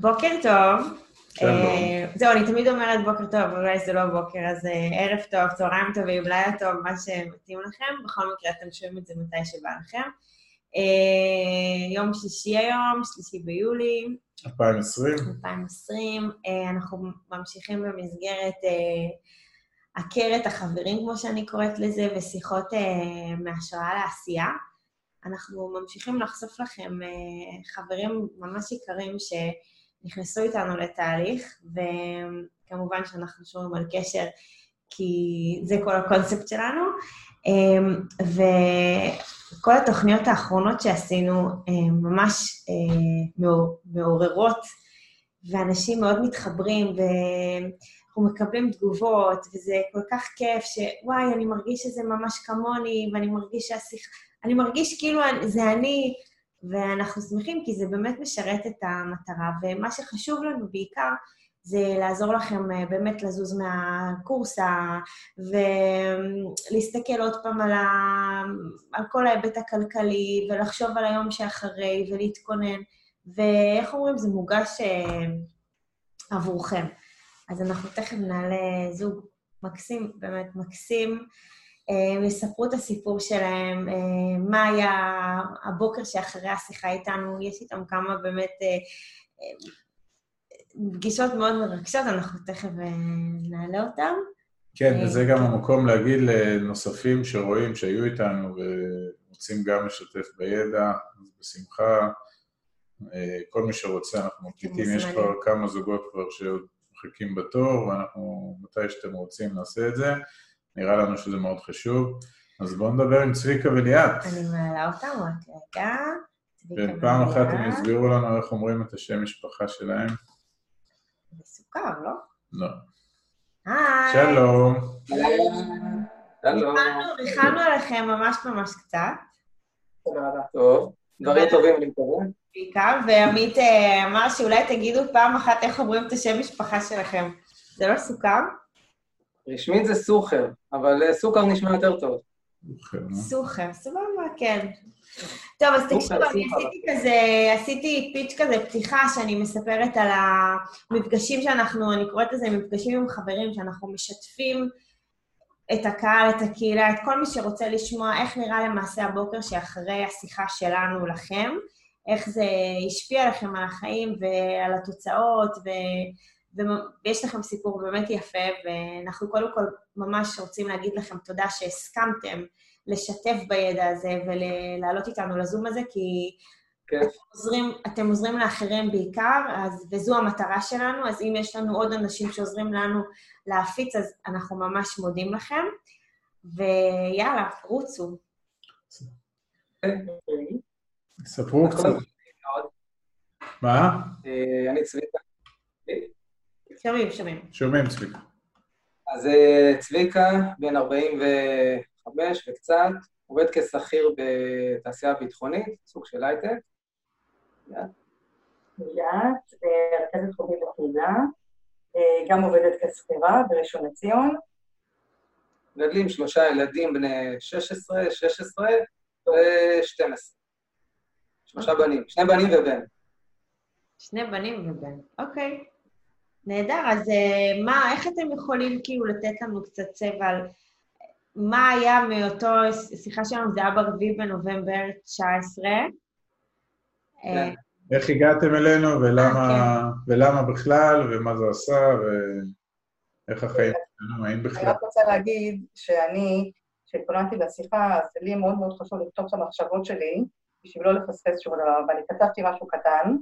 בוקר טוב. אה, זהו, אני תמיד אומרת בוקר טוב, אולי זה לא בוקר, אז אה, ערב טוב, צהריים טובים, לילה טוב, מה שמתאים לכם. בכל מקרה, אתם שומעים את זה מתי שבא לכם. אה, יום שישי היום, שלישי ביולי, 2020. 2020. אה, אנחנו ממשיכים במסגרת עקרת החברים, כמו שאני קוראת לזה, ושיחות אה, מהשראה לעשייה. אנחנו ממשיכים לחשוף לכם חברים ממש יקרים שנכנסו איתנו לתהליך, וכמובן שאנחנו שומרים על קשר, כי זה כל הקונספט שלנו. אה, וכל התוכניות האחרונות שעשינו ממש אה, מעור- מעוררות, ואנשים מאוד מתחברים, ואנחנו מקבלים תגובות, וזה כל כך כיף שוואי, אני מרגיש שזה ממש כמוני, ואני מרגיש שהשיחה... אני מרגיש כאילו זה אני, ואנחנו שמחים כי זה באמת משרת את המטרה, ומה שחשוב לנו בעיקר זה לעזור לכם אה, באמת לזוז מהקורסה, ולהסתכל עוד פעם על, ה... על כל ההיבט הכלכלי, ולחשוב על היום שאחרי, ולהתכונן, ואיך אומרים, זה מוגש אה, עבורכם. אז אנחנו תכף נעלה זוג מקסים, באמת מקסים, הם יספרו את הסיפור שלהם, אה, מה היה הבוקר שאחרי השיחה איתנו, יש איתם כמה באמת אה, אה, פגישות מאוד מרגשות, אנחנו תכף אה, נעלה אותם. כן, אה, וזה גם המקום להגיד לנוספים שרואים שהיו איתנו ורוצים גם לשתף בידע, אז בשמחה. אה, כל מי שרוצה, אנחנו מקליטים, יש. כבר כמה זוגות כבר שעוד מחכים בתור, ואנחנו, מתי שאתם רוצים, נעשה את זה. נראה לנו שזה מאוד חשוב. אז בואו נדבר עם צביקה וליאת. אני מעלה אותם רק רגע. ופעם אחת הם. יסבירו לנו איך אומרים את השם משפחה שלהם. זה סוכר, לא? לא. היי. שלום. שלום. ריחמנו עליכם ממש ממש קצת, תודה רבה. טוב, דברים טובים אני מקווה. בעיקר, ועמית אה, אמר שאולי תגידו פעם אחת איך אומרים את השם משפחה שלכם. זה לא סוכר? רשמית זה סוחר, אבל אה, סוכר נשמע יותר טוב. סוכר, סבבה, כן. טוב, אז סוכר, תקשיבו, אני סוכר. עשיתי כזה, עשיתי פיץ' כזה, פתיחה, שאני מספרת על המפגשים שאנחנו, אני קוראת לזה מפגשים עם חברים, שאנחנו משתפים את הקהל, את הקהילה, את כל מי שרוצה לשמוע איך נראה למעשה הבוקר שאחרי השיחה שלנו לכם, איך זה השפיע עליכם על החיים ועל התוצאות, ו... ויש לכם סיפור באמת יפה, ואנחנו קודם כל ממש רוצים להגיד לכם תודה שהסכמתם לשתף בידע הזה ולעלות איתנו לזום הזה, כי כן. אתם עוזרים, אתם עוזרים לאחרים בעיקר, אז, וזו המטרה שלנו, אז אם יש לנו עוד אנשים שעוזרים לנו להפיץ, אז אנחנו ממש מודים לכם. ויאללה, רוצו. ספרו קצת. מה? אה, אני צביקה. שומעים, שומעים. שומעים צביקה. אז אה, צביקה, בן 45 וקצת, עובד כשכיר בתעשייה ביטחונית, סוג של הייטק. אה, רכזת חוגים בקהילה, אה, גם עובדת כשכירה בראשון לציון. מגדלים שלושה ילדים בני 16, 16 ו-12. שלושה בנים, שני בנים ובן. שני בנים ובן. אוקיי. נהדר, אז אה, מה, איך אתם יכולים כאילו לתת לנו קצת צבע על מה היה מאותו, שיחה שלנו, זה היה ב-4 בנובמבר 19. אה, כן. איך הגעתם אלינו ולמה, אה, ולמה בכלל, ומה זה עשה, ואיך החיים שלנו, האם אני בכלל. רק רוצה להגיד שאני, כשהתכוננתי לשיחה, אז לי מאוד מאוד חשוב לכתוב את המחשבות שלי, בשביל לא לפספס שום דבר, ואני כתבתי משהו קטן,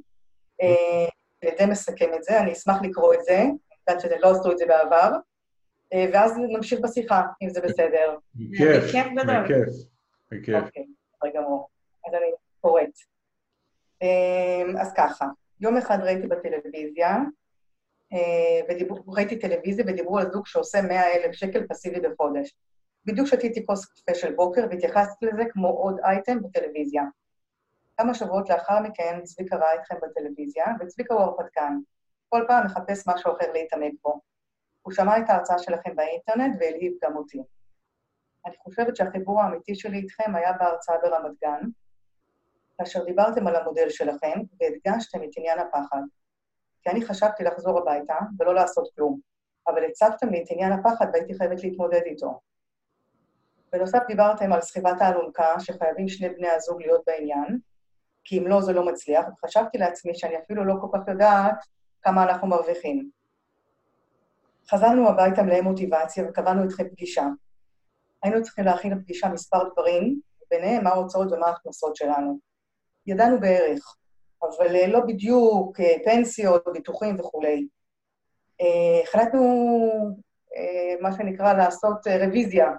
אני די מסכם את זה, אני אשמח לקרוא את זה, אני יודעת שלא עשו את זה בעבר, אה, ואז נמשיך בשיחה, אם זה בסדר. בכיף, בכיף. בכיף. אוקיי, בסדר גמור. אז אני קוראת. אמ, אז ככה, יום אחד ראיתי בטלוויזיה, אה, ודיברו, ראיתי טלוויזיה ודיברו על זוג שעושה 100 אלף שקל פסיבי בחודש. בדיוק שתיתי כוס קפה של בוקר והתייחסתי לזה כמו עוד אייטם בטלוויזיה. כמה שבועות לאחר מכן צביקה ראה אתכם בטלוויזיה, וצביקה הוא הרפתקן. כל פעם מחפש משהו אחר להתעמק בו. הוא שמע את ההרצאה שלכם באינטרנט והלהיב גם אותי. אני חושבת שהחיבור האמיתי שלי איתכם היה בהרצאה ברמת גן, כאשר דיברתם על המודל שלכם והדגשתם את עניין הפחד. כי אני חשבתי לחזור הביתה ולא לעשות כלום, אבל הצבתם לי את עניין הפחד והייתי חייבת להתמודד איתו. בנוסף דיברתם על סחיבת האלונקה, שחייבים שני בני הזוג להיות בעניין, כי אם לא, זה לא מצליח, וחשבתי לעצמי שאני אפילו לא כל כך יודעת כמה אנחנו מרוויחים. חזרנו הביתה מלאי מוטיבציה וקבענו איתכם פגישה. היינו צריכים להכין לפגישה מספר דברים, ביניהם מה ההוצאות ומה ההכנסות שלנו. ידענו בערך, אבל אה, לא בדיוק אה, פנסיות, ביטוחים וכולי. אה, החלטנו, מה שנקרא, לעשות רוויזיה.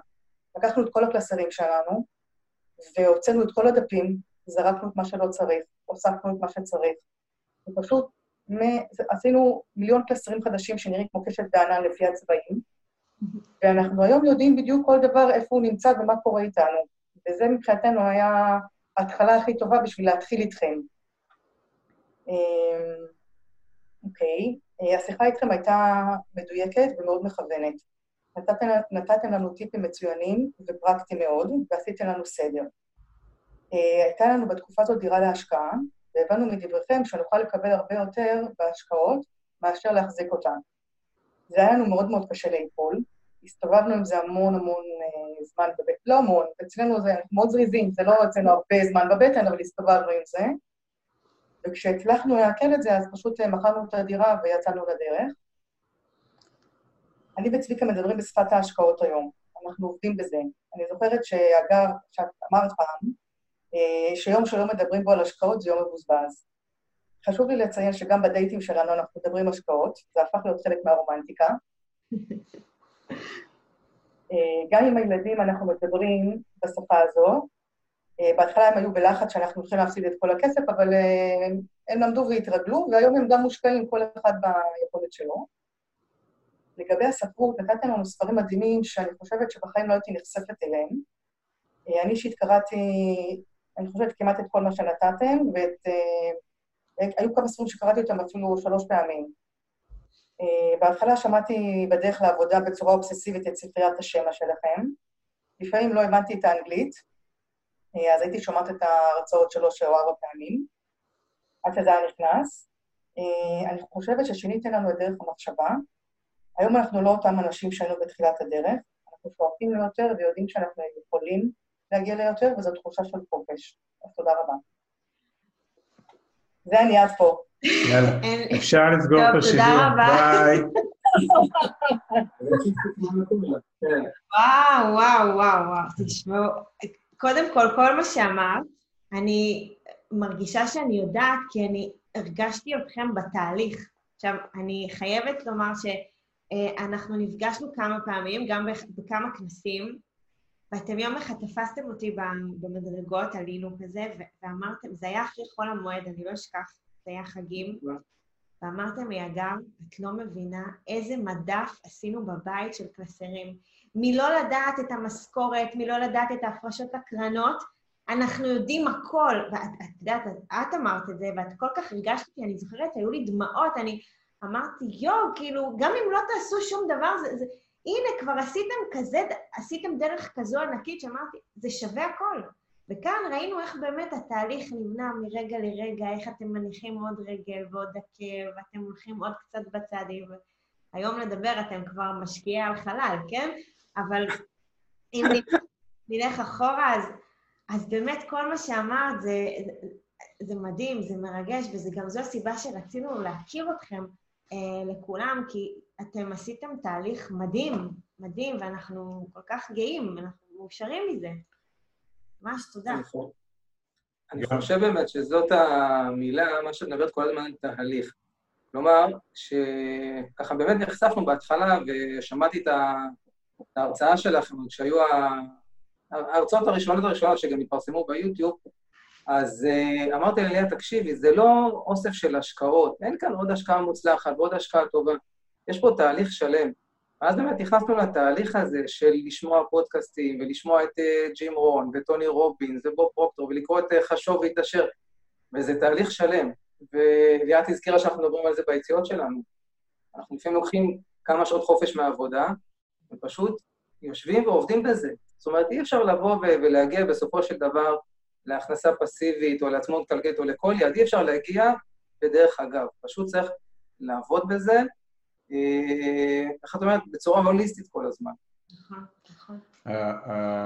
לקחנו את כל הקלסרים שלנו, והוצאנו את כל הדפים, זרקנו את מה שלא צריך, הוספנו את מה שצריך, ופשוט עשינו מיליון קלסרים חדשים שנראים כמו קשת בענן לפי הצבעים, ואנחנו היום יודעים בדיוק כל דבר, איפה הוא נמצא ומה קורה איתנו. וזה מבחינתנו היה ההתחלה הכי טובה בשביל להתחיל איתכם. אמ, אוקיי, okay. השיחה איתכם הייתה מדויקת ומאוד מכוונת. נתתם, נתתם לנו טיפים מצוינים ופרקטיים מאוד, ועשיתם לנו סדר. אה, הייתה לנו בתקופה הזאת דירה להשקעה, והבנו מדבריכם שנוכל לקבל הרבה יותר בהשקעות מאשר להחזיק אותן. זה היה לנו מאוד מאוד קשה לאכול, הסתובבנו עם זה המון המון אה, זמן בבטן, לא המון, אצלנו זה מאוד זריזים, זה לא אצלנו הרבה זמן בבטן, אבל הסתובבנו עם זה. וכשהצלחנו לעכל את זה, אז פשוט אה, מכרנו את הדירה ויצאנו לדרך. אני וצביקה מדברים בשפת ההשקעות היום, אנחנו עובדים בזה. אני זוכרת שאגב, שאת אמרת פעם, שיום שלא מדברים בו על השקעות זה יום מבוזבז. חשוב לי לציין שגם בדייטים שלנו אנחנו מדברים השקעות, זה הפך להיות חלק מהרומנטיקה. אה, גם עם הילדים אנחנו מדברים בשפה הזו. אה, בהתחלה הם היו בלחץ שאנחנו הולכים להפסיד את כל הכסף, אבל הם למדו והתרגלו, והיום הם גם מושקעים כל אחד ביכולת שלו. לגבי הספרות, נתתם לנו ספרים מדהימים שאני חושבת שבחיים לא הייתי נחשפת אליהם. אני אישית קראתי אני חושבת כמעט את כל מה שנתתם, ואת... אה, כמה ספרים שקראתי אותם אפילו שלוש פעמים. אה, בהתחלה שמעתי בדרך לעבודה בצורה אובססיבית את ספריית השמע שלכם. לפעמים לא הבנתי את האנגלית, אה, אז הייתי שומעת את ההרצאות שלוש או ארבע פעמים, עד שזה היה נכנס. אני חושבת ששיניתם לנו את דרך המחשבה. היום אנחנו לא אותם אנשים שהיינו בתחילת הדרך, אנחנו שואפים ליותר ויודעים שאנחנו יכולים להגיע ליותר, וזו תחושה של חופש. אז תודה רבה. זה אני עד פה. יאללה, אפשר לסגור את השידור. תודה רבה. ביי. וואו, וואו, וואו, וואו. תשמעו, קודם כל, כל מה שאמרת, אני מרגישה שאני יודעת, כי אני הרגשתי אתכם בתהליך. עכשיו, אני חייבת לומר שאנחנו נפגשנו כמה פעמים, גם בכמה כנסים, ואתם יום אחד תפסתם אותי במדרגות, עלינו כזה, ואמרתם, זה היה אחרי חול המועד, אני לא אשכח, זה היה חגים, ואמרתם לי, אגב, את לא מבינה איזה מדף עשינו בבית של קלסרים. מלא לדעת את המשכורת, מלא לדעת את ההפרשות לקרנות, אנחנו יודעים הכל. ואת את יודעת, את אמרת את זה, ואת כל כך הרגשת אותי, אני זוכרת, היו לי דמעות, אני אמרתי, יואו, כאילו, גם אם לא תעשו שום דבר, זה, זה, הנה, כבר עשיתם כזה, עשיתם דרך כזו ענקית שאמרתי, זה שווה הכל. וכאן ראינו איך באמת התהליך נמנע מרגע לרגע, איך אתם מניחים עוד רגל ועוד עקב, ואתם הולכים עוד קצת בצעדים. היום לדבר אתם כבר משקיעי על חלל, כן? אבל אם נלך אחורה, אז, אז באמת כל מה שאמרת זה, זה, מדהים, זה מרגש, וזה גם זו הסיבה שרצינו להכיר אתכם לכולם, כי אתם עשיתם תהליך מדהים, מדהים, ואנחנו כל כך גאים, אנחנו מאושרים מזה. ממש תודה. אני חושב באמת שזאת המילה, מה שאת מדברת כל הזמן, תהליך. כלומר, שככה באמת נחשפנו בהתחלה ושמעתי את ההרצאה שלכם, כשהיו ההרצאות הראשונות הראשונות שגם התפרסמו ביוטיוב, אז uh, אמרתי לליה, תקשיבי, זה לא אוסף של השקעות, אין כאן עוד השקעה מוצלחת ועוד השקעה טובה, יש פה תהליך שלם. ואז באמת נכנסנו לתהליך הזה של לשמוע פודקאסטים, ולשמוע את uh, ג'ים רון, וטוני רובינס, ובוב פרוקטור, ולקרוא את uh, חשוב והתעשר, וזה תהליך שלם. וליאת הזכירה שאנחנו מדברים על זה ביציאות שלנו. אנחנו לפעמים לוקחים כמה שעות חופש מהעבודה, ופשוט יושבים ועובדים בזה. זאת אומרת, אי אפשר לבוא ולהגיע בסופו של דבר להכנסה פסיבית, או לעצמאות כלכלית, או לכל יד, אי אפשר להגיע בדרך אגב. פשוט צריך לעבוד בזה, איך את אומרת, בצורה הוליסטית כל הזמן. נכון, נכון.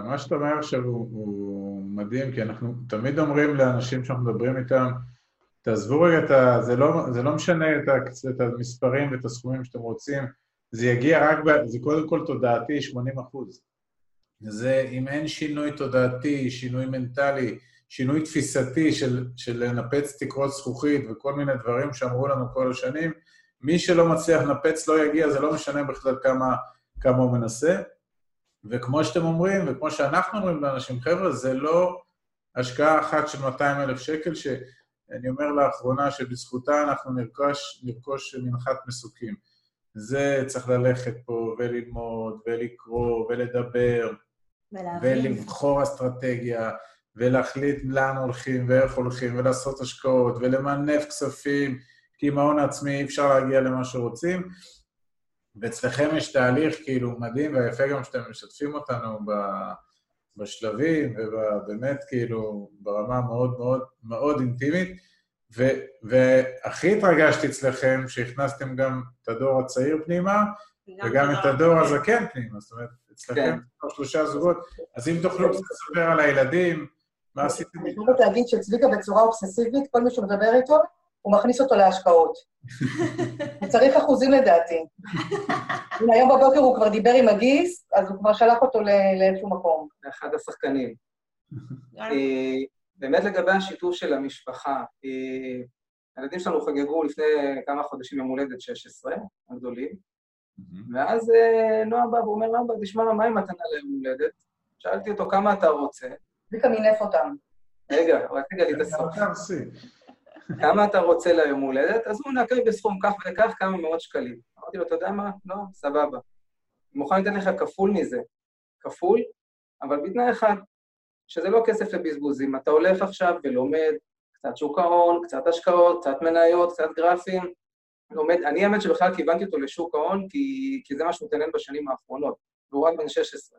מה שאתה אומר עכשיו הוא, הוא מדהים, כי אנחנו תמיד אומרים לאנשים שאנחנו מדברים איתם, תעזבו רגע את ה... זה לא, זה לא משנה את, ה, את המספרים ואת הסכומים שאתם רוצים, זה יגיע רק, ב, זה קודם כל תודעתי, 80 אחוז. זה אם אין שינוי תודעתי, שינוי מנטלי, שינוי תפיסתי של, של לנפץ תקרות זכוכית וכל מיני דברים שאמרו לנו כל השנים, מי שלא מצליח לנפץ לא יגיע, זה לא משנה בכלל כמה, כמה הוא מנסה. וכמו שאתם אומרים, וכמו שאנחנו אומרים לאנשים, חבר'ה, זה לא השקעה אחת של 200 אלף שקל, שאני אומר לאחרונה שבזכותה אנחנו נרכוש, נרכוש מנחת מסוקים. זה צריך ללכת פה וללמוד ולקרוא ולדבר, ולהבין. ולבחור אסטרטגיה, ולהחליט לאן הולכים ואיך הולכים, ולעשות השקעות, ולמנף כספים, כי עם ההון העצמי אי אפשר להגיע למה שרוצים. ואצלכם יש תהליך כאילו מדהים, ויפה גם שאתם משתפים אותנו בשלבים, ובאמת כאילו ברמה מאוד מאוד מאוד אינטימית. ו, והכי התרגשתי אצלכם שהכנסתם גם את הדור הצעיר פנימה, וגם את הדור הזקן פנימה, זאת אומרת, אצלכם כן. שלושה זוגות. אז אם תוכלו קצת לספר על הילדים, מה עשיתם? אני חייבת להגיד שצביקה בצורה אובססיבית, כל מי שמדבר איתו, הוא מכניס אותו להשקעות. הוא צריך אחוזים לדעתי. אם היום בבוקר הוא כבר דיבר עם הגיס, אז הוא כבר שלח אותו לאיזשהו מקום. לאחד השחקנים. באמת לגבי השיתוף של המשפחה, אה, הילדים שלנו חגגו לפני כמה חודשים יום הולדת 16, הגדולים, ואז אה, נועה בא ואומר, אבא, תשמע, מה עם מתנה ליום הולדת? שאלתי אותו, כמה אתה רוצה? צביקה מינף אותם. רגע, רק רגע לי את הסוף. כמה אתה רוצה ליום הולדת? אז הוא נקר בסכום כך וכך כמה מאות שקלים. אמרתי לו, אתה יודע מה? לא, סבבה. אני מוכן לתת לך כפול מזה. כפול, אבל בתנאי אחד, שזה לא כסף לבזבוזים. אתה הולך עכשיו ולומד קצת שוק ההון, קצת השקעות, קצת מניות, קצת גרפים. לומד, אני האמת שבכלל כיוונתי אותו לשוק ההון, כי, כי זה מה שהוא מתעניין בשנים האחרונות, והוא רק בן 16.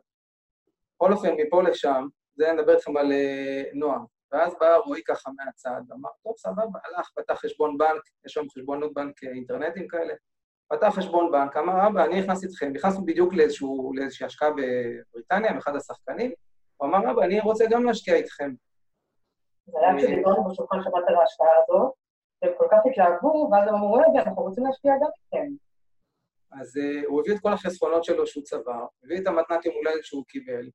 בכל אופן, מפה לשם, זה נדבר איתכם על uh, נועם. ואז בא רועי ככה מהצד, אמר, טוב, סבבה, הלך, פתח חשבון בנק, יש שם חשבונות בנק אינטרנטיים כאלה, פתח חשבון בנק, אמר, אבא, אני נכנס איתכם, נכנסנו בדיוק לאיזשהו, לאיזושהי השקעה בבריטניה, עם אחד השחקנים, הוא אמר, אבא, אני רוצה גם להשקיע איתכם. זה היה כשדיברנו בשולחן שבת על ההשקעה הזאת, והם כל כך התלהבו, ואז הם אמרו, רגע, אנחנו רוצים להשקיע גם איתכם. אז uh, הוא הביא את כל החסכונות שלו שהוא צבר, הביא את המתנת יום הולדת שהוא קיבל,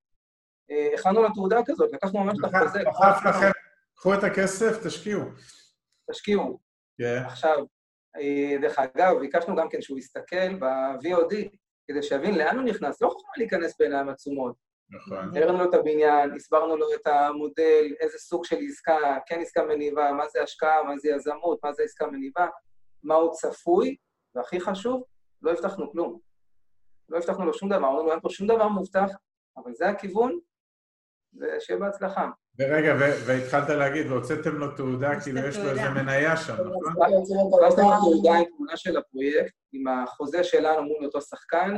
uh, הכנו לו תעודה כזאת, לקחנו ממש את החוזה. דחף לכם, קחו את הכסף, תשקיעו. תשקיעו. כן. עכשיו, uh, דרך אגב, ביקשנו גם כן שהוא יסתכל ב-VOD, כדי שיבין לאן הוא נכנס, לא חוכמה להיכנס בעיניים עצומות. נכון. הראינו לו את הבניין, הסברנו לו את המודל, איזה סוג של עסקה, כן עסקה מניבה, מה זה השקעה, מה זה יזמות, מה זה עסקה מניבה, מה הוא צפוי, והכי חשוב, לא הבטחנו כלום. לא הבטחנו לו שום דבר, אמרנו לו, אין פה שום דבר מובטח, אבל זה הכיוון, ושיהיה בהצלחה. ורגע, והתחלת להגיד, והוצאתם לו תעודה, כאילו יש לו איזה מניה שם, נכון? הוצאתם לו תעודה עם תמונה של הפרויקט, עם החוזה שלנו מול אותו שחקן,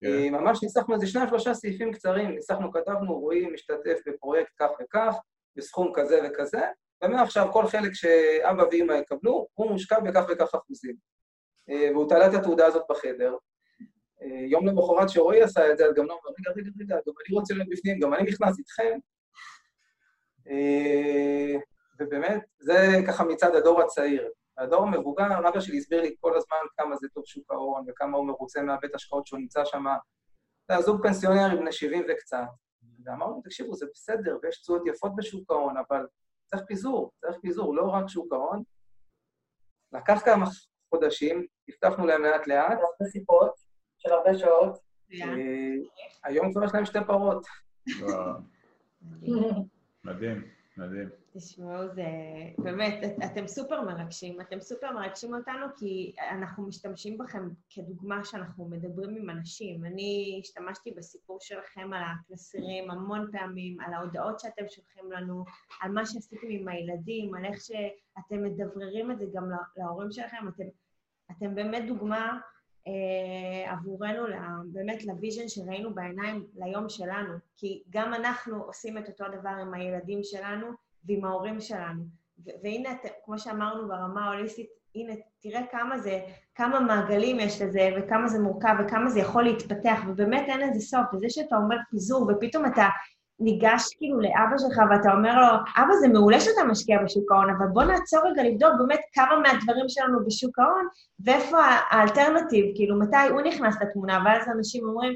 כן. אה, ממש ניסחנו איזה שניים, שלושה סעיפים קצרים, ניסחנו, כתבנו, רועי משתתף בפרויקט כך וכך, בסכום כזה וכזה, ומעכשיו כל חלק שאבא ואמא יקבלו, הוא מושקע בכך וכך אחוזים. אה, והוא תלה את התעודה הזאת בחדר. אה, יום למחרת שרועי עשה את זה, אז גם לא אמר, רגע, רגע, רגע, גם אני רוצה להיות בפנים, גם אני נכנס איתכם. ובאמת, זה ככה מצד הדור הצעיר. הדור המבוגר, אבא שלי הסביר לי כל הזמן כמה זה טוב שוק ההון וכמה הוא מרוצה מהבית השקעות שהוא נמצא שם. זה היה זוג פנסיונרים בני 70 וקצת. ואמרנו, תקשיבו, זה בסדר, ויש תשואות יפות בשוק ההון, אבל צריך פיזור, צריך פיזור, לא רק שוק ההון. לקח כמה חודשים, הבטחנו להם לאט-לאט. הרבה סיפות של הרבה שעות. אה, היום כבר יש להם שתי פרות. מדהים, מדהים. תשמעו, זה באמת, את, אתם סופר מרגשים. אתם סופר מרגשים אותנו כי אנחנו משתמשים בכם כדוגמה שאנחנו מדברים עם אנשים. אני השתמשתי בסיפור שלכם על הקלסרים המון פעמים, על ההודעות שאתם שולחים לנו, על מה שעשיתם עם הילדים, על איך שאתם מדבררים את זה גם להורים שלכם. אתם, אתם באמת דוגמה עבורנו, באמת ל vision שראינו בעיניים ליום שלנו. כי גם אנחנו עושים את אותו הדבר עם הילדים שלנו, ועם ההורים שלנו. והנה, כמו שאמרנו ברמה ההוליסטית, הנה, תראה כמה זה, כמה מעגלים יש לזה, וכמה זה מורכב, וכמה זה יכול להתפתח, ובאמת אין לזה סוף. וזה שאתה אומר פיזור, ופתאום אתה ניגש כאילו לאבא שלך ואתה אומר לו, אבא, זה מעולה שאתה משקיע בשוק ההון, אבל בוא נעצור רגע לבדוק באמת כמה מהדברים שלנו בשוק ההון, ואיפה ה alternative, כאילו, מתי הוא נכנס לתמונה, ואז אנשים אומרים,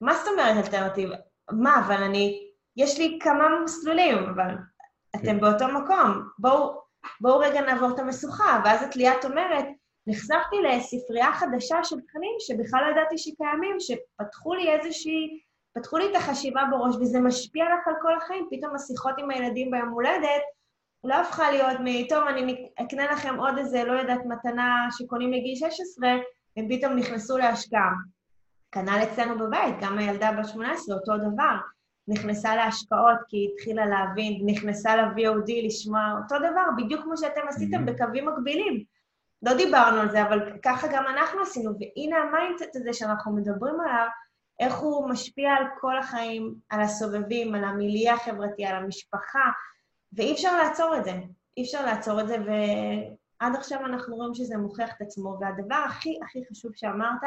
מה זאת אומרת alternative? מה, אבל אני, יש לי כמה מסלולים, אבל אתם כן. באותו מקום, בואו בוא רגע נעבור את המשוכה, ואז את ליאת אומרת, נחשפתי לספרייה חדשה של תכנים שבכלל לא ידעתי שקיימים, שפתחו לי איזושהי פתחו לי את החשיבה בראש, וזה משפיע לך על כל החיים. פתאום השיחות עם הילדים ביום הולדת לא הפכה להיות מ... טוב, אני אקנה לכם עוד איזה, לא יודעת, מתנה שקונים מגיל 16, הם פתאום נכנסו להשקעה. כנ"ל אצלנו בבית, גם הילדה בת 18, אותו דבר. נכנסה להשקעות כי היא התחילה להבין, נכנסה ל-VOD לשמוע אותו דבר, בדיוק כמו שאתם עשיתם mm-hmm. בקווים מקבילים. לא דיברנו על זה, אבל ככה גם אנחנו עשינו, והנה ה mindset הזה שאנחנו מדברים עליו, איך הוא משפיע על כל החיים, על הסובבים, על המילייה החברתי, על המשפחה, ואי אפשר לעצור את זה. אי אפשר לעצור את זה, ועד עכשיו אנחנו רואים שזה מוכיח את עצמו. והדבר הכי הכי חשוב שאמרת,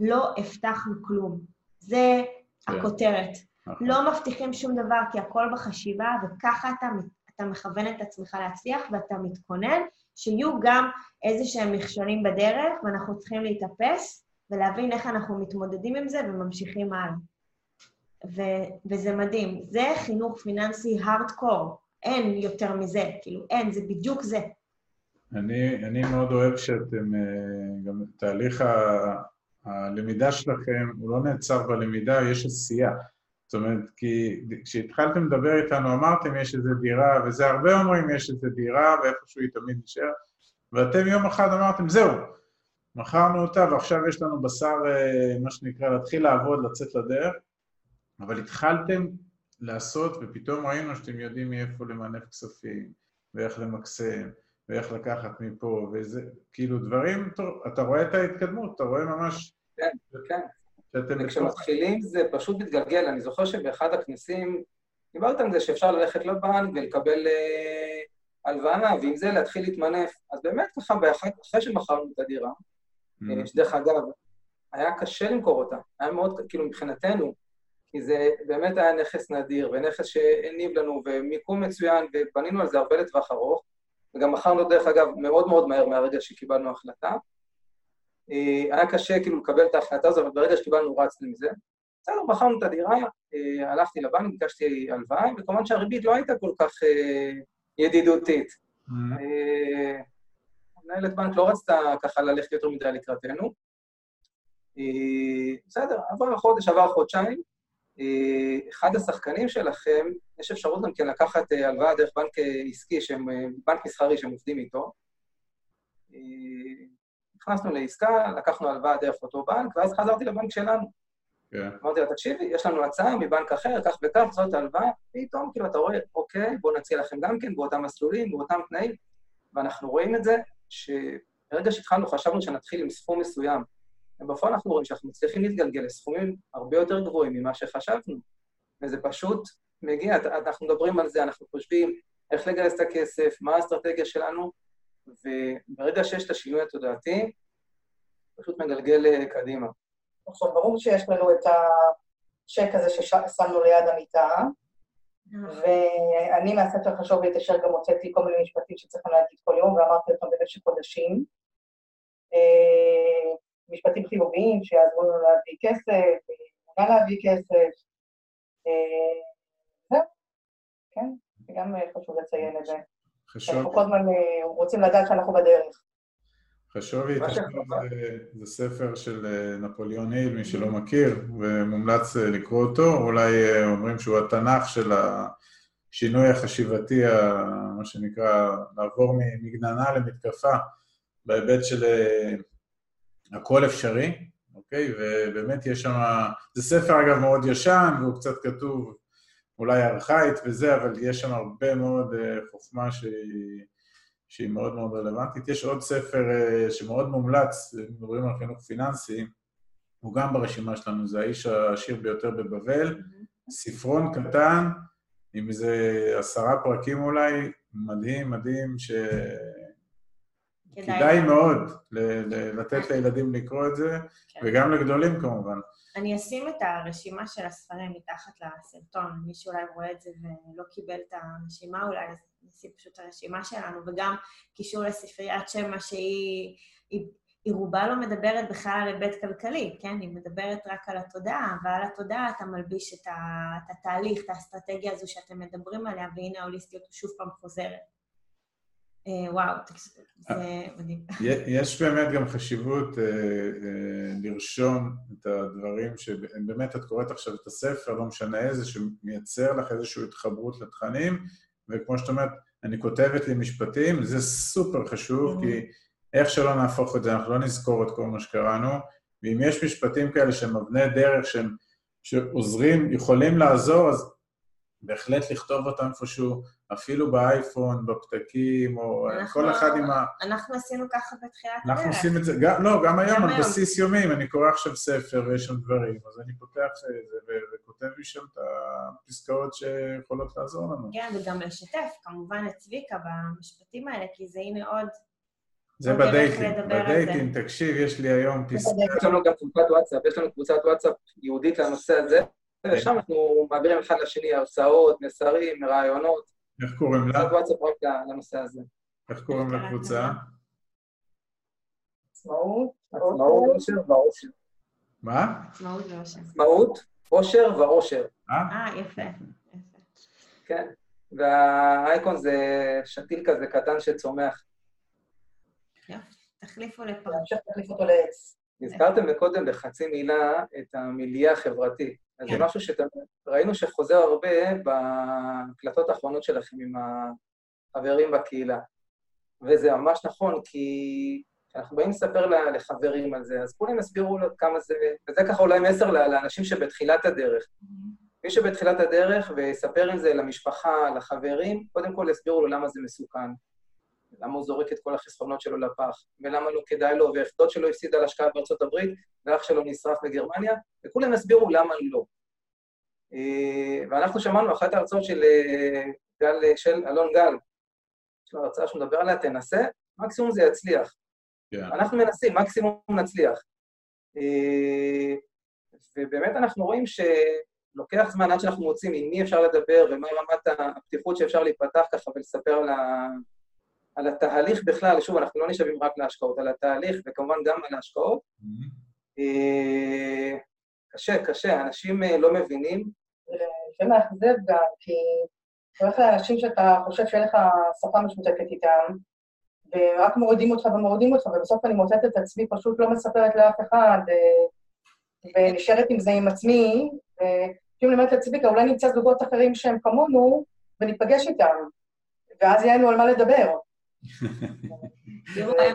לא הבטחנו כלום. זה כן. הכותרת. נכון. לא מבטיחים שום דבר, כי הכל בחשיבה, וככה אתה, אתה מכוון את עצמך להצליח, ואתה מתכונן שיהיו גם איזה שהם מכשולים בדרך, ואנחנו צריכים להתאפס, ולהבין איך אנחנו מתמודדים עם זה וממשיכים הלאה. ו- וזה מדהים. זה חינוך פיננסי הארדקור, אין יותר מזה, כאילו אין, זה בדיוק זה. אני, אני מאוד אוהב שאתם, אה, גם תהליך ה, הלמידה שלכם, הוא לא נעצר בלמידה, יש עשייה. זאת אומרת, כי כשהתחלתם לדבר איתנו, אמרתם יש איזו דירה, וזה הרבה אומרים יש איזו דירה, ואיפשהו היא תמיד נשאר, ואתם יום אחד אמרתם, זהו, מכרנו אותה ועכשיו יש לנו בשר, אה, מה שנקרא, להתחיל לעבוד, לצאת לדרך, אבל התחלתם לעשות ופתאום ראינו שאתם יודעים מאיפה למנף כספים ואיך למקסם ואיך לקחת מפה וזה, כאילו דברים, אתה רואה את ההתקדמות, אתה רואה ממש... כן, כן. וכשמתחילים זה פשוט מתגלגל. אני זוכר שבאחד הכנסים דיברת על זה שאפשר ללכת לבנק ולקבל אה, הלוואה, ועם זה להתחיל להתמנף. אז באמת ככה, אחרי שמכרנו את הדירה, Mm-hmm. שדרך אגב, היה קשה למכור אותה, היה מאוד, כאילו מבחינתנו, כי זה באמת היה נכס נדיר, ונכס שהניב לנו, ומיקום מצוין, ובנינו על זה הרבה לטווח ארוך, וגם מכרנו, דרך אגב, מאוד מאוד מהר מהרגע שקיבלנו החלטה. אה, היה קשה כאילו לקבל את ההחלטה הזו, אבל ברגע שקיבלנו רצנו עם זה. בסדר, מכרנו את הדירה, אה, הלכתי לבנק, ביקשתי הלוואה, וכמובן שהריבית לא הייתה כל כך אה, ידידותית. Mm-hmm. מנהלת בנק לא רצתה ככה ללכת יותר מדי לקראתנו. אה, בסדר, עבר חודש, עבר חודשיים. אה, אחד השחקנים שלכם, יש אפשרות גם כן לקחת אה, הלוואה דרך בנק עסקי, שהם, בנק מסחרי שהם עובדים איתו. נכנסנו לעסקה, לקחנו הלוואה דרך אותו בנק, ואז חזרתי לבנק שלנו. Yeah. כן. אמרתי לו, תקשיבי, יש לנו הצעה מבנק אחר, כך וכך, זאת הלוואה, פתאום כאילו אתה רואה, אוקיי, בואו נציע לכם גם כן באותם מסלולים, באותם תנאים, ואנחנו רואים את זה, שברגע שהתחלנו חשבנו שנתחיל עם סכום מסוים, ובפועל אנחנו רואים שאנחנו מצליחים להתגלגל לסכומים הרבה יותר גבוהים ממה שחשבנו. וזה פשוט מגיע, אנחנו מדברים על זה, אנחנו חושבים איך לגייס את הכסף, מה האסטרטגיה שלנו, וברגע שיש את השינוי התודעתי, פשוט מגלגל אה, קדימה. עכשיו, ברור שיש לנו את הצ'ק הזה ששמנו ליד המיטה, ואני מהספר חשוב להתעשר גם הוצאתי כל מיני משפטים שצריכים להגיד כל יום, ואמרתי אותם במשך חודשים. אה, משפטים חיוביים שיעזרו לנו להביא כסף, אמונה להביא כסף. אה, זהו, כן, גם חשוב לציין את זה. חשוב. אנחנו כל הזמן אה, רוצים לדעת שאנחנו בדרך. חשובי, זה ספר של נפוליאון היל, מי שלא מכיר, ומומלץ לקרוא אותו, אולי אומרים שהוא התנ"ך של השינוי החשיבתי, מה שנקרא, לעבור מגננה למתקפה, בהיבט של הכל אפשרי, אוקיי? ובאמת יש שם, זה ספר אגב מאוד ישן, והוא קצת כתוב אולי ארכאית וזה, אבל יש שם הרבה מאוד חוכמה שהיא... שהיא מאוד מאוד רלוונטית. יש עוד ספר uh, שמאוד מומלץ, מדברים על חינוך פיננסי, הוא גם ברשימה שלנו, זה האיש העשיר ביותר בבבל, ספרון קטן, עם איזה עשרה פרקים אולי, מדהים, מדהים, ש... כדאי מאוד לתת לילדים לקרוא את זה, כן. וגם לגדולים כמובן. אני אשים את הרשימה של הספרים מתחת לסרטון, מי שאולי רואה את זה ולא קיבל את הרשימה אולי, נשים פשוט את הרשימה שלנו, וגם קישור לספריית שמע שהיא... היא, היא רובה לא מדברת בכלל על היבט כלכלי, כן? היא מדברת רק על התודעה, ועל התודעה אתה מלביש את, ה, את התהליך, את האסטרטגיה הזו שאתם מדברים עליה, והנה ההוליסטיות שוב פעם חוזרת. אה, וואו, זה מדהים. יש באמת גם חשיבות אה, אה, לרשום את הדברים שבאמת את קוראת עכשיו את הספר, לא משנה איזה, שמייצר לך איזושהי התחברות לתכנים, וכמו שאת אומרת, אני כותבת לי משפטים, זה סופר חשוב, כי איך שלא נהפוך את זה, אנחנו לא נזכור את כל מה שקראנו, ואם יש משפטים כאלה שהם אבני דרך, שהם, שעוזרים, יכולים לעזור, אז בהחלט לכתוב אותם איפשהו, אפילו באייפון, בפתקים, או אנחנו, כל אחד עם ה... אנחנו עשינו ככה בתחילת הדרך. אנחנו עושים את זה, גם, לא, גם היום, על בסיס יומי, אם אני קורא עכשיו ספר ויש שם דברים, אז אני פותח את זה וכותב לי שם את הפסקאות שיכולות לעזור לנו. כן, וגם לשתף, כמובן, את צביקה במשפטים האלה, כי זה הנה עוד... זה בדייטים, בדייטים, תקשיב, יש לי היום פסקה. יש לנו גם קבוצת וואטסאפ, יש לנו קבוצת וואטסאפ ייעודית לנושא הזה, ושם כן. אנחנו מעבירים אחד לשני הרצאות, מסרים, רעיונות. איך קוראים לה? וואטסאפ רק לנושא הזה. איך קוראים לקבוצה? עצמאות, עצמאות, אושר ואושר. מה? עצמאות ואושר. עצמאות, אושר ואושר. אה? אה, יפה. כן, והאייקון זה שתיל כזה קטן שצומח. תחליפו לפה. תחליף אותו לעץ. הזכרתם מקודם בחצי מילה את המיליה החברתי. אז זה כן. משהו שראינו שחוזר הרבה בהקלטות האחרונות שלכם עם החברים בקהילה. וזה ממש נכון, כי כשאנחנו באים לספר לחברים על זה, אז כולם יסבירו לו כמה זה, וזה ככה אולי מסר לאנשים שבתחילת הדרך. מי שבתחילת הדרך ויספר עם זה למשפחה, לחברים, קודם כל יסבירו לו למה זה מסוכן. למה הוא זורק את כל החסכונות שלו לפח, ולמה לא כדאי לו, ואיך דוד שלו הפסיד על השקעה בארצות הברית, ואח שלו נשרף בגרמניה, וכולם יסבירו למה לא. אה, ואנחנו שמענו אחת ההרצאות של אה, גל, של אלון גל, יש לו הרצאה שהוא מדבר עליה, תנסה, מקסימום זה יצליח. Yeah. כן. אנחנו מנסים, מקסימום נצליח. אה, ובאמת אנחנו רואים שלוקח זמן עד שאנחנו מוצאים עם מי אפשר לדבר ומה רמת הפתיחות שאפשר להיפתח ככה ולספר על, ה... על התהליך בכלל, שוב, אנחנו לא נשאבים רק להשקעות, על התהליך וכמובן גם על ההשקעות. Mm-hmm. קשה, קשה, אנשים לא מבינים. זה מאכזב גם, כי אתה הולך לאנשים שאתה חושב שאין לך שפה משותפת איתם, ורק מורידים אותך ומורידים אותך, ובסוף אני מוצאת את עצמי פשוט לא מספרת לאף אחד, ונשארת עם זה עם עצמי, וכאילו אני אומרת לעצמי, אולי נמצא זוגות אחרים שהם כמונו, וניפגש איתם, ואז יהיה לנו על מה לדבר.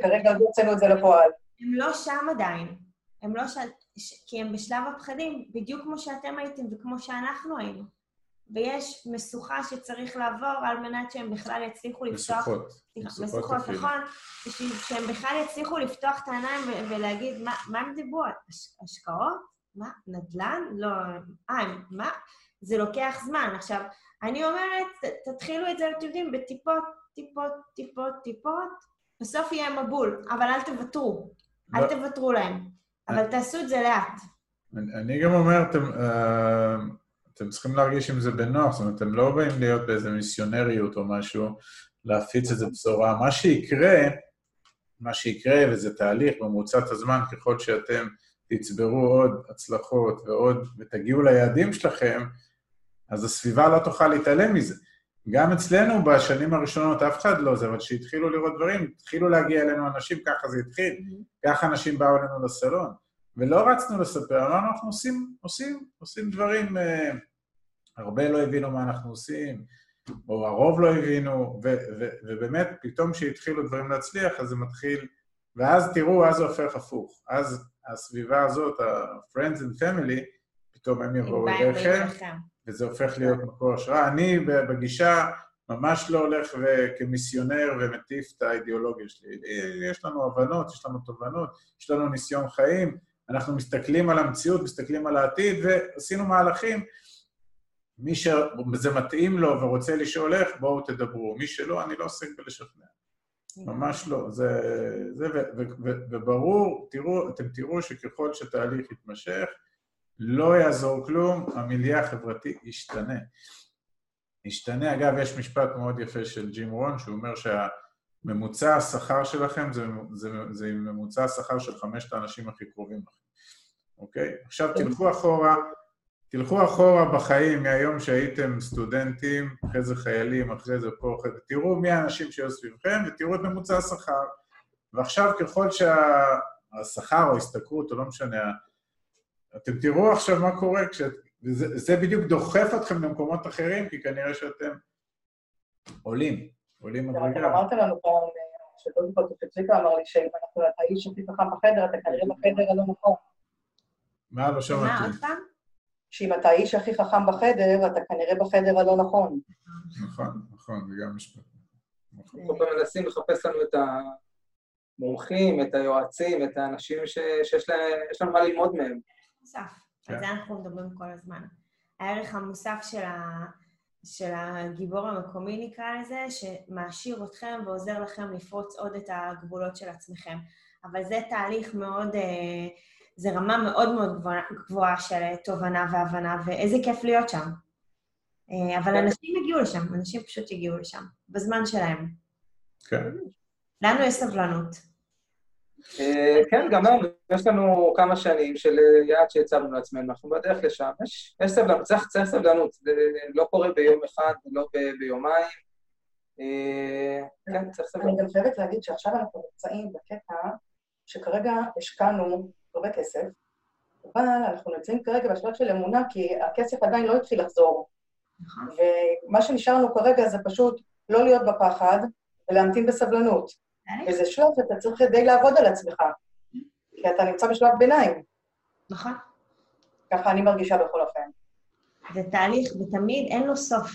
כרגע עוד הוצאנו את זה לפועל. הם לא שם עדיין. הם לא שם, כי הם בשלב הפחדים, בדיוק כמו שאתם הייתם וכמו שאנחנו היינו. ויש משוכה שצריך לעבור על מנת שהם בכלל יצליחו לפתוח... משוכות. משוכות, נכון. בשביל שהם בכלל יצליחו לפתוח את העיניים ולהגיד, מה, מה הם דיברו? הש, השקעות? מה? נדל"ן? לא... אה, מה? זה לוקח זמן. עכשיו, אני אומרת, תתחילו את זה, אתם יודעים, בטיפות, טיפות, טיפות, טיפות, בסוף יהיה מבול, אבל אל תוותרו. אל. תוותרו להם. אבל תעשו את זה לאט. אני גם אומר, אתם, uh, אתם צריכים להרגיש עם זה בנוח, זאת אומרת, אתם לא באים להיות באיזה מיסיונריות או משהו, להפיץ איזה בשורה. מה שיקרה, מה שיקרה, וזה תהליך במרוצת הזמן, ככל שאתם תצברו עוד הצלחות ועוד, ותגיעו ליעדים שלכם, אז הסביבה לא תוכל להתעלם מזה. גם אצלנו בשנים הראשונות אף אחד לא זה, אבל כשהתחילו לראות דברים, התחילו להגיע אלינו אנשים, ככה זה התחיל, mm-hmm. ככה אנשים באו אלינו לסלון. ולא רצנו לספר, אמרנו, אנחנו עושים, עושים, עושים דברים, אה, הרבה לא הבינו מה אנחנו עושים, או הרוב לא הבינו, ו, ו, ובאמת, פתאום כשהתחילו דברים להצליח, אז זה מתחיל, ואז תראו, אז זה הופך הפוך. אז הסביבה הזאת, ה-friends and family, פתאום הם יבואו אליכם, וזה הופך להיות מקור השראה. אני בגישה ממש לא הולך כמיסיונר ומטיף את האידיאולוגיה שלי. יש לנו הבנות, יש לנו תובנות, יש לנו ניסיון חיים, אנחנו מסתכלים על המציאות, מסתכלים על העתיד, ועשינו מהלכים, מי שזה מתאים לו ורוצה לשאול איך, בואו תדברו. מי שלא, אני לא עוסק בלשכנע. ממש לא. זה, זה ו, ו, ו, וברור, תראו, אתם תראו שככל שתהליך יתמשך, לא יעזור כלום, המיליה החברתי ישתנה. ישתנה, אגב, יש משפט מאוד יפה של ג'ים רון, שהוא אומר שהממוצע השכר שלכם זה, זה, זה ממוצע השכר של חמשת האנשים הכי קרובים לכם, אוקיי? עכשיו תלכו אחורה, תלכו אחורה בחיים מהיום שהייתם סטודנטים, אחרי זה חיילים, אחרי זה פה, אחרי זה, תראו מי האנשים שהיו סביבכם ותראו את ממוצע השכר. ועכשיו ככל שהשכר או ההשתכרות, או לא משנה, אתם תראו עכשיו מה קורה, כש... וזה בדיוק דוחף אתכם למקומות אחרים, כי כנראה שאתם עולים, עולים מדרגה. אמרת לנו פעם, שדודי פוטופציקה אמר לי שאם אנחנו, אתה איש הכי חכם בחדר, אתה כנראה בחדר הלא נכון. מה? לא שמעתי. מה, עוד פעם? שאם אתה האיש הכי חכם בחדר, אתה כנראה בחדר הלא נכון. נכון, נכון, זה גם משפט. אנחנו כל פעם מנסים לחפש לנו את המומחים, את היועצים, את האנשים שיש לנו מה ללמוד מהם. מוסף. על כן. זה אנחנו מדברים כל הזמן. הערך המוסף של, ה... של הגיבור המקומי נקרא לזה, שמעשיר אתכם ועוזר לכם לפרוץ עוד את הגבולות של עצמכם. אבל זה תהליך מאוד, אה, זה רמה מאוד מאוד גבוהה, של תובנה והבנה, ואיזה כיף להיות שם. אה, אבל כן. אנשים הגיעו לשם, אנשים פשוט הגיעו לשם, בזמן שלהם. כן. לנו יש סבלנות. אה, כן, גם לנו, יש לנו כמה שנים של אה, יעד שהצבנו לעצמנו, אנחנו בדרך לשם. יש, יש סבלנות, צריך, צריך סבלנות, זה לא קורה ביום אחד, לא ביומיים. אה, כן, צריך סבלנות. אני גם חייבת להגיד שעכשיו אנחנו נמצאים בקטע שכרגע השקענו הרבה כסף, אבל אנחנו נמצאים כרגע בשלב של אמונה, כי הכסף עדיין לא התחיל לחזור. נכון. ומה שנשארנו כרגע זה פשוט לא להיות בפחד ולהמתין בסבלנות. וזה שלב שאתה צריך כדי לעבוד על עצמך, כי אתה נמצא בשלב ביניים. נכון. ככה אני מרגישה בכל אופן. זה תהליך, ותמיד אין לו סוף.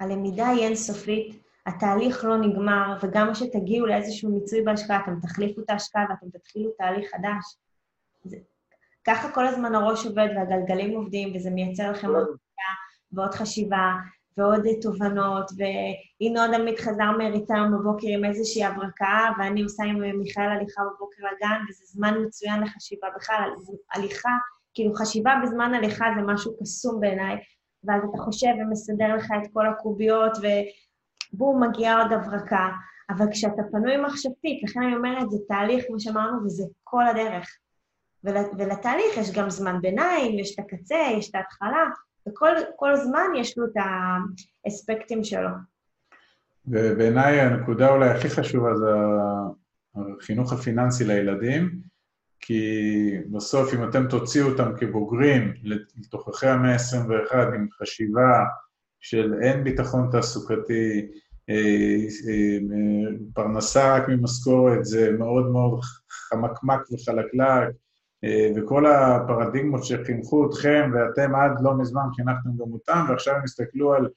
הלמידה היא אינסופית, התהליך לא נגמר, וגם כשתגיעו לאיזשהו מיצוי בהשקעה, אתם תחליפו את ההשקעה ואתם תתחילו תהליך חדש. זה... ככה כל הזמן הראש עובד והגלגלים עובדים, וזה מייצר לכם עוד חשיבה ועוד חשיבה, ועוד תובנות, והנה עוד עמית חזר מאריתריום בבוקר עם איזושהי הברקה, ואני עושה עם מיכאל הליכה בבוקר לגן, וזה זמן מצוין לחשיבה בכלל. הליכה, כאילו חשיבה בזמן הליכה זה משהו קסום בעיניי, ואז אתה חושב ומסדר לך את כל הקוביות, ובום, מגיעה עוד הברקה. אבל כשאתה פנוי מחשבתית, לכן אני אומרת, זה תהליך, כמו שאמרנו, וזה כל הדרך. ול, ולתהליך יש גם זמן ביניים, יש את הקצה, יש את ההתחלה, וכל זמן יש לו את האספקטים שלו. ובעיניי הנקודה אולי הכי חשובה זה החינוך הפיננסי לילדים, כי בסוף אם אתם תוציאו אותם כבוגרים לתוככי המאה ה-21 עם חשיבה של אין ביטחון תעסוקתי, אה, אה, פרנסה רק ממשכורת, זה מאוד מאוד חמקמק וחלקלק, אה, וכל הפרדיגמות שחינכו אתכם, ואתם עד לא מזמן חינכתם גם אותם, ועכשיו הם הסתכלו על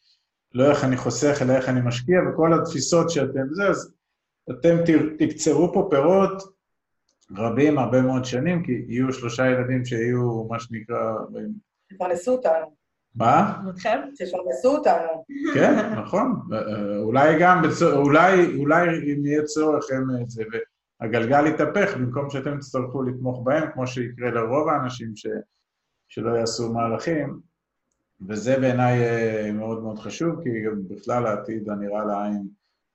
לא איך אני חוסך, אלא איך אני משקיע, וכל התפיסות שאתם זה, אז אתם תקצרו פה פירות רבים הרבה מאוד שנים, כי יהיו שלושה ילדים שיהיו, מה שנקרא... יפרנסו אותנו. מה? אתכם? שיפרנסו אותנו. כן, נכון. אה, אולי גם, אולי, אולי אם יהיה צורך הם את זה, הגלגל יתהפך במקום שאתם תצטרכו לתמוך בהם, כמו שיקרה לרוב האנשים ש, שלא יעשו מהלכים, וזה בעיניי אה, מאוד מאוד חשוב, כי גם בכלל העתיד הנראה לעין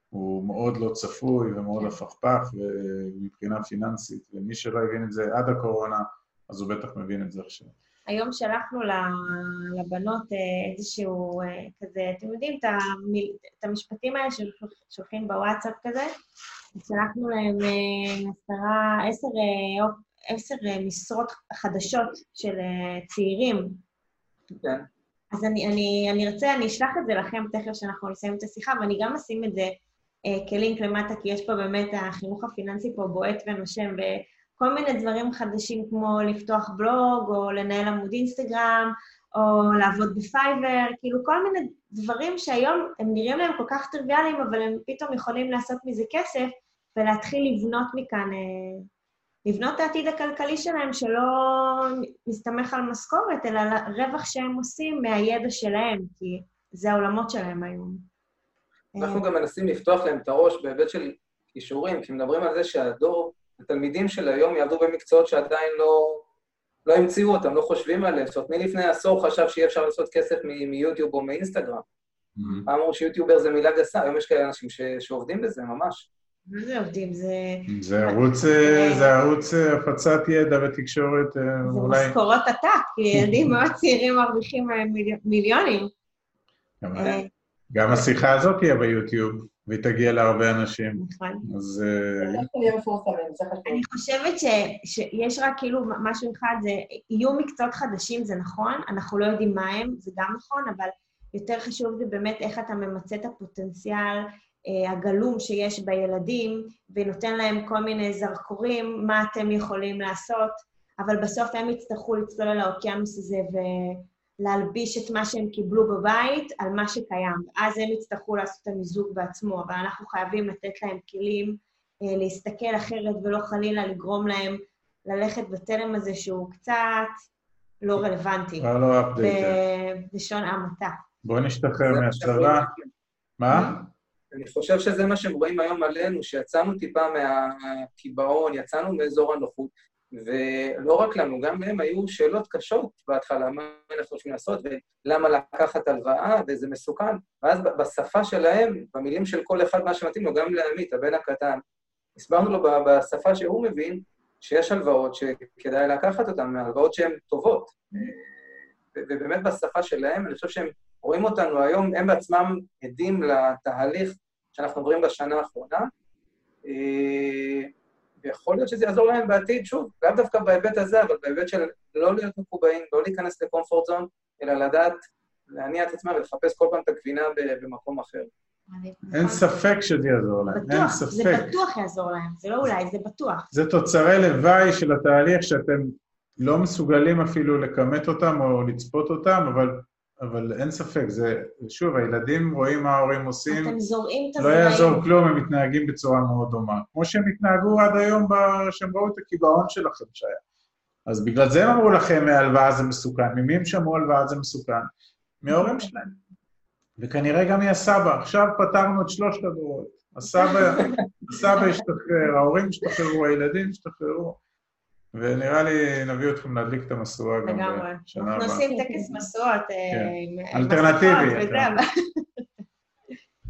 הוא מאוד לא צפוי ומאוד הפכפך מבחינה פיננסית, ומי שלא הבין את זה עד הקורונה, אז הוא בטח מבין את זה עכשיו. היום שלחנו לבנות אה, איזשהו אה, כזה, אתם יודעים, את המשפטים האלה ששולחים בוואטסאפ כזה, שלחנו להם אה, עשרה, עשר, עשר משרות חדשות של צעירים. כן. אז אני, אני, אני ארצה, אני אשלח את זה לכם תכף כשאנחנו נסיים את השיחה, ואני גם אשים את זה אה, כלינק למטה, כי יש פה באמת, החינוך הפיננסי פה בועט ונושם, כל מיני דברים חדשים כמו לפתוח בלוג, או לנהל עמוד אינסטגרם, או לעבוד בפייבר, כאילו כל מיני דברים שהיום הם נראים להם כל כך טריוויאליים, אבל הם פתאום יכולים לעשות מזה כסף ולהתחיל לבנות מכאן אה, לבנות את העתיד הכלכלי שלהם שלא מסתמך על משכורת, אלא על הרווח שהם עושים מהידע שלהם, כי זה העולמות שלהם היום. אנחנו גם מנסים לפתוח להם את הראש בהיבט של כישורים, כי מדברים על זה שהדור, התלמידים של היום יעבדו במקצועות שעדיין לא, לא המציאו אותם, לא חושבים עליהם. זאת אומרת, מי לפני עשור חשב שיהיה אפשר לעשות כסף מיוטיוב או מאינסטגרם? Mm-hmm. אמרו שיוטיובר זה מילה גסה, היום יש כאלה אנשים ש... שעובדים בזה, ממש. מה זה עובדים? זה... זה ערוץ, אה, זה ערוץ אה, הפצת ידע ותקשורת, אה, זה אולי... זה משכורות עתק, ילדים מאוד צעירים מרוויחים מיליונים. גם השיחה הזאת תהיה ביוטיוב, והיא תגיע להרבה אנשים. נכון. אז... אני חושבת שיש רק כאילו משהו אחד, זה יהיו מקצועות חדשים, זה נכון, אנחנו לא יודעים מה הם, זה גם נכון, אבל יותר חשוב זה באמת איך אתה ממצה את הפוטנציאל אה, הגלום שיש בילדים, ונותן להם כל מיני זרקורים, מה אתם יכולים לעשות, אבל בסוף הם יצטרכו לצלול על האוקיינוס הזה ולהלביש את מה שהם קיבלו בבית על מה שקיים. אז הם יצטרכו לעשות את המיזוג בעצמו, אבל אנחנו חייבים לתת להם כלים אה, להסתכל אחרת ולא חלילה לגרום להם ללכת בתלם הזה שהוא קצת לא רלוונטי. לא בלשון המעטה. בואו נשתחרר מהצבא. מה? אני חושב שזה מה שהם רואים היום עלינו, שיצאנו טיפה מהקיבעון, יצאנו מאזור הנוחות, ולא רק לנו, גם להם היו שאלות קשות בהתחלה, מה אנחנו רוצים לעשות, ולמה לקחת הלוואה, וזה מסוכן. ואז בשפה שלהם, במילים של כל אחד, מה שמתאים לו, גם לעמית, הבן הקטן, הסברנו לו בשפה שהוא מבין, שיש הלוואות שכדאי לקחת אותן, הלוואות שהן טובות. ובאמת בשפה שלהם, אני חושב שהם רואים אותנו היום, הם בעצמם עדים לתהליך שאנחנו עוברים בשנה האחרונה, ויכול להיות שזה יעזור להם בעתיד, שוב, לאו דווקא בהיבט הזה, אבל בהיבט של לא להיות מקובעים, לא להיכנס לקומפורט זון, אלא לדעת להניע את עצמם ולחפש כל פעם את הגבינה במקום אחר. אין ספק שזה יעזור להם, בטוח, אין ספק. זה בטוח יעזור להם, זה לא אולי, זה בטוח. זה תוצרי לוואי של התהליך שאתם לא מסוגלים אפילו לכמת אותם או לצפות אותם, אבל אבל אין ספק, זה, שוב, הילדים רואים מה ההורים עושים, אתם זורעים את לא יעזור כלום, הם מתנהגים בצורה מאוד דומה. כמו שהם התנהגו עד היום, שהם ראו את הקיבעון שלכם שהיה. אז בגלל זה הם אמרו לכם, הלוואה זה מסוכן. ממי הם שמעו הלוואה זה מסוכן? מההורים שלהם. וכנראה גם מהסבא. עכשיו פתרנו את שלושת הדורות. הסבא, הסבא השתחרר, ההורים השתחררו, הילדים השתחררו. ונראה לי נביא אתכם להדליק את המשואה גם בשנה הבאה. אנחנו עושים טקס משואות. כן. אה, אלטרנטיבי. כן.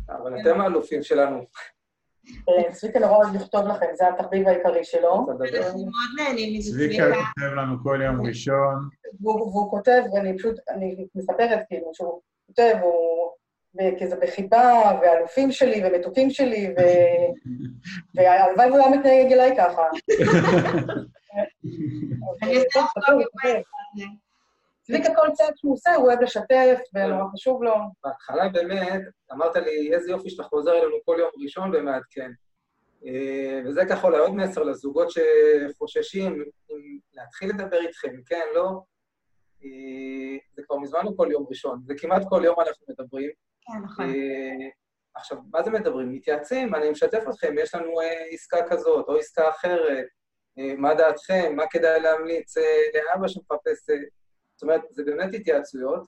אבל אתם האלופים שלנו. אה, צביקה נורא אוהב לכתוב לכם, זה התחביב העיקרי שלו. אנחנו מאוד נהנים מזה, צביקה. צביקה כותב לנו כל יום ראשון. והוא כותב, ואני פשוט, אני מספרת כאילו, שהוא כותב, הוא כזה בחיבה, ואלופים שלי, ומתוקים שלי, והלוואי והוא היה מתנהג אליי ככה. צביקה כל צעד שהוא עושה, הוא אוהב לשתף, ונורא חשוב לו. בהתחלה באמת, אמרת לי, איזה יופי שאתה חוזר אלינו כל יום ראשון ומעדכן. אה, וזה ככה אולי עוד מסר לזוגות שחוששים להתחיל לדבר איתכם, כן, לא? אה, זה כבר מזמן לא כל יום ראשון, זה כמעט כל יום אנחנו מדברים. כן, נכון. אה, עכשיו, מה זה מדברים? מתייעצים, אני משתף אתכם, יש לנו עסקה כזאת או עסקה אחרת, מה דעתכם, מה כדאי להמליץ אה, לאבא שמחפש... אה, זאת אומרת, זה באמת התייעצויות,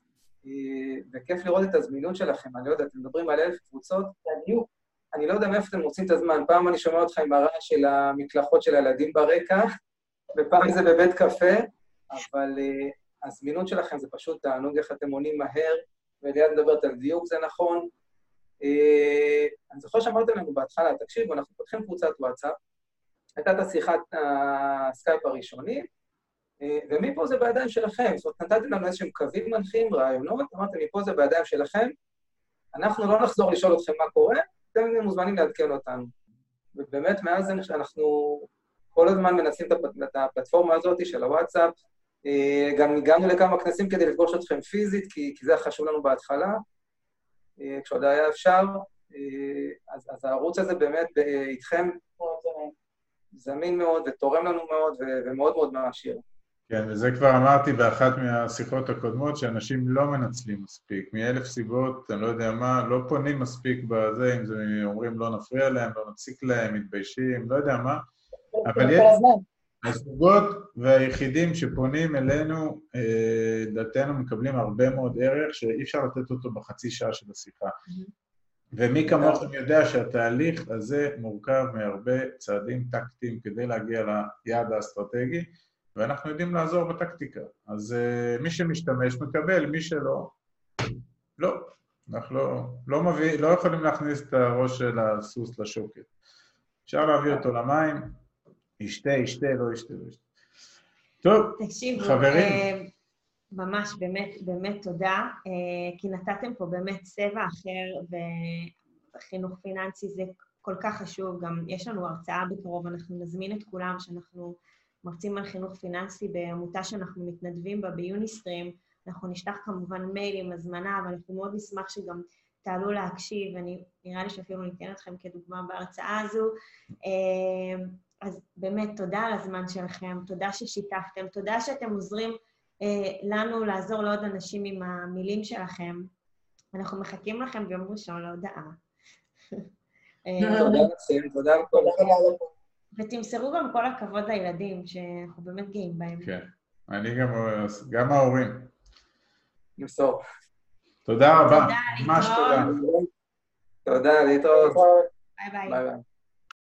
וכיף לראות את הזמינות שלכם. אני לא יודע, אתם מדברים על אלף קבוצות, בדיוק. אני לא יודע מאיפה אתם מוצאים את הזמן. פעם אני שומע אותך עם הרעש של המקלחות של הילדים ברקע, ופעם זה בבית קפה, אבל הזמינות שלכם זה פשוט תענוג איך אתם עונים מהר, וליד מדברת על דיוק זה נכון. אני זוכר שאמרתם לנו בהתחלה, תקשיבו, אנחנו פותחים קבוצת וואטסאפ, הייתה את השיחת הסקייפ הראשונית, אה, ומפה זה בידיים שלכם. זאת אומרת, נתתם לנו איזשהם קווים מנחים, רעיונות, אמרתם, מפה זה בידיים שלכם, אנחנו לא נחזור לשאול אתכם מה קורה, אתם מוזמנים לעדכן אותנו. ובאמת, מאז אנחנו כל הזמן מנסים את הפלטפורמה הזאת של הוואטסאפ, אה, גם הגענו לכמה כנסים כדי לפגוש אתכם פיזית, כי, כי זה חשוב לנו בהתחלה, אה, כשעוד היה אפשר. אז, אז הערוץ הזה באמת איתכם זמין מאוד ותורם לנו מאוד ומאוד מאוד מעשיר. כן, וזה כבר אמרתי באחת מהשיחות הקודמות, שאנשים לא מנצלים מספיק, מאלף סיבות, אני לא יודע מה, לא פונים מספיק בזה, אם זה אומרים לא נפריע להם, לא נפסיק להם, מתביישים, לא יודע מה, אבל יש, הזוגות והיחידים שפונים אלינו, אה, דלתנו מקבלים הרבה מאוד ערך שאי אפשר לתת אותו בחצי שעה של השיחה. ומי כמוכם יודע שהתהליך הזה מורכב מהרבה צעדים טקטיים כדי להגיע ליעד האסטרטגי, ואנחנו יודעים לעזור בטקטיקה. אז uh, מי שמשתמש מקבל, מי שלא, לא. אנחנו לא, לא, מביא, לא יכולים להכניס את הראש של הסוס לשוקת. אפשר להביא אותו למים, ישתה, ישתה, לא ישתה, לא ישתה. טוב, תקשיבו, חברים. ממש, באמת, באמת תודה, אה, כי נתתם פה באמת צבע אחר, וחינוך פיננסי זה כל כך חשוב. גם יש לנו הרצאה בקרוב, אנחנו נזמין את כולם, שאנחנו מרצים על חינוך פיננסי בעמותה שאנחנו מתנדבים בה ביוניסטרים. אנחנו נשלח כמובן מייל עם הזמנה, ואנחנו מאוד נשמח שגם תעלו להקשיב, אני, נראה לי שאפילו ניתן אתכם כדוגמה בהרצאה הזו. אה, אז באמת, תודה על הזמן שלכם, תודה ששיתפתם, תודה שאתם עוזרים לנו לעזור לעוד אנשים עם המילים שלכם. אנחנו מחכים לכם ביום ראשון להודעה. אה, תודה לכם, ותמסרו גם כל הכבוד לילדים, שאנחנו באמת גאים בהם. כן, אני גם, גם ההורים. נמסור. תודה רבה, ממש תודה. תודה, להתראות. ביי ביי.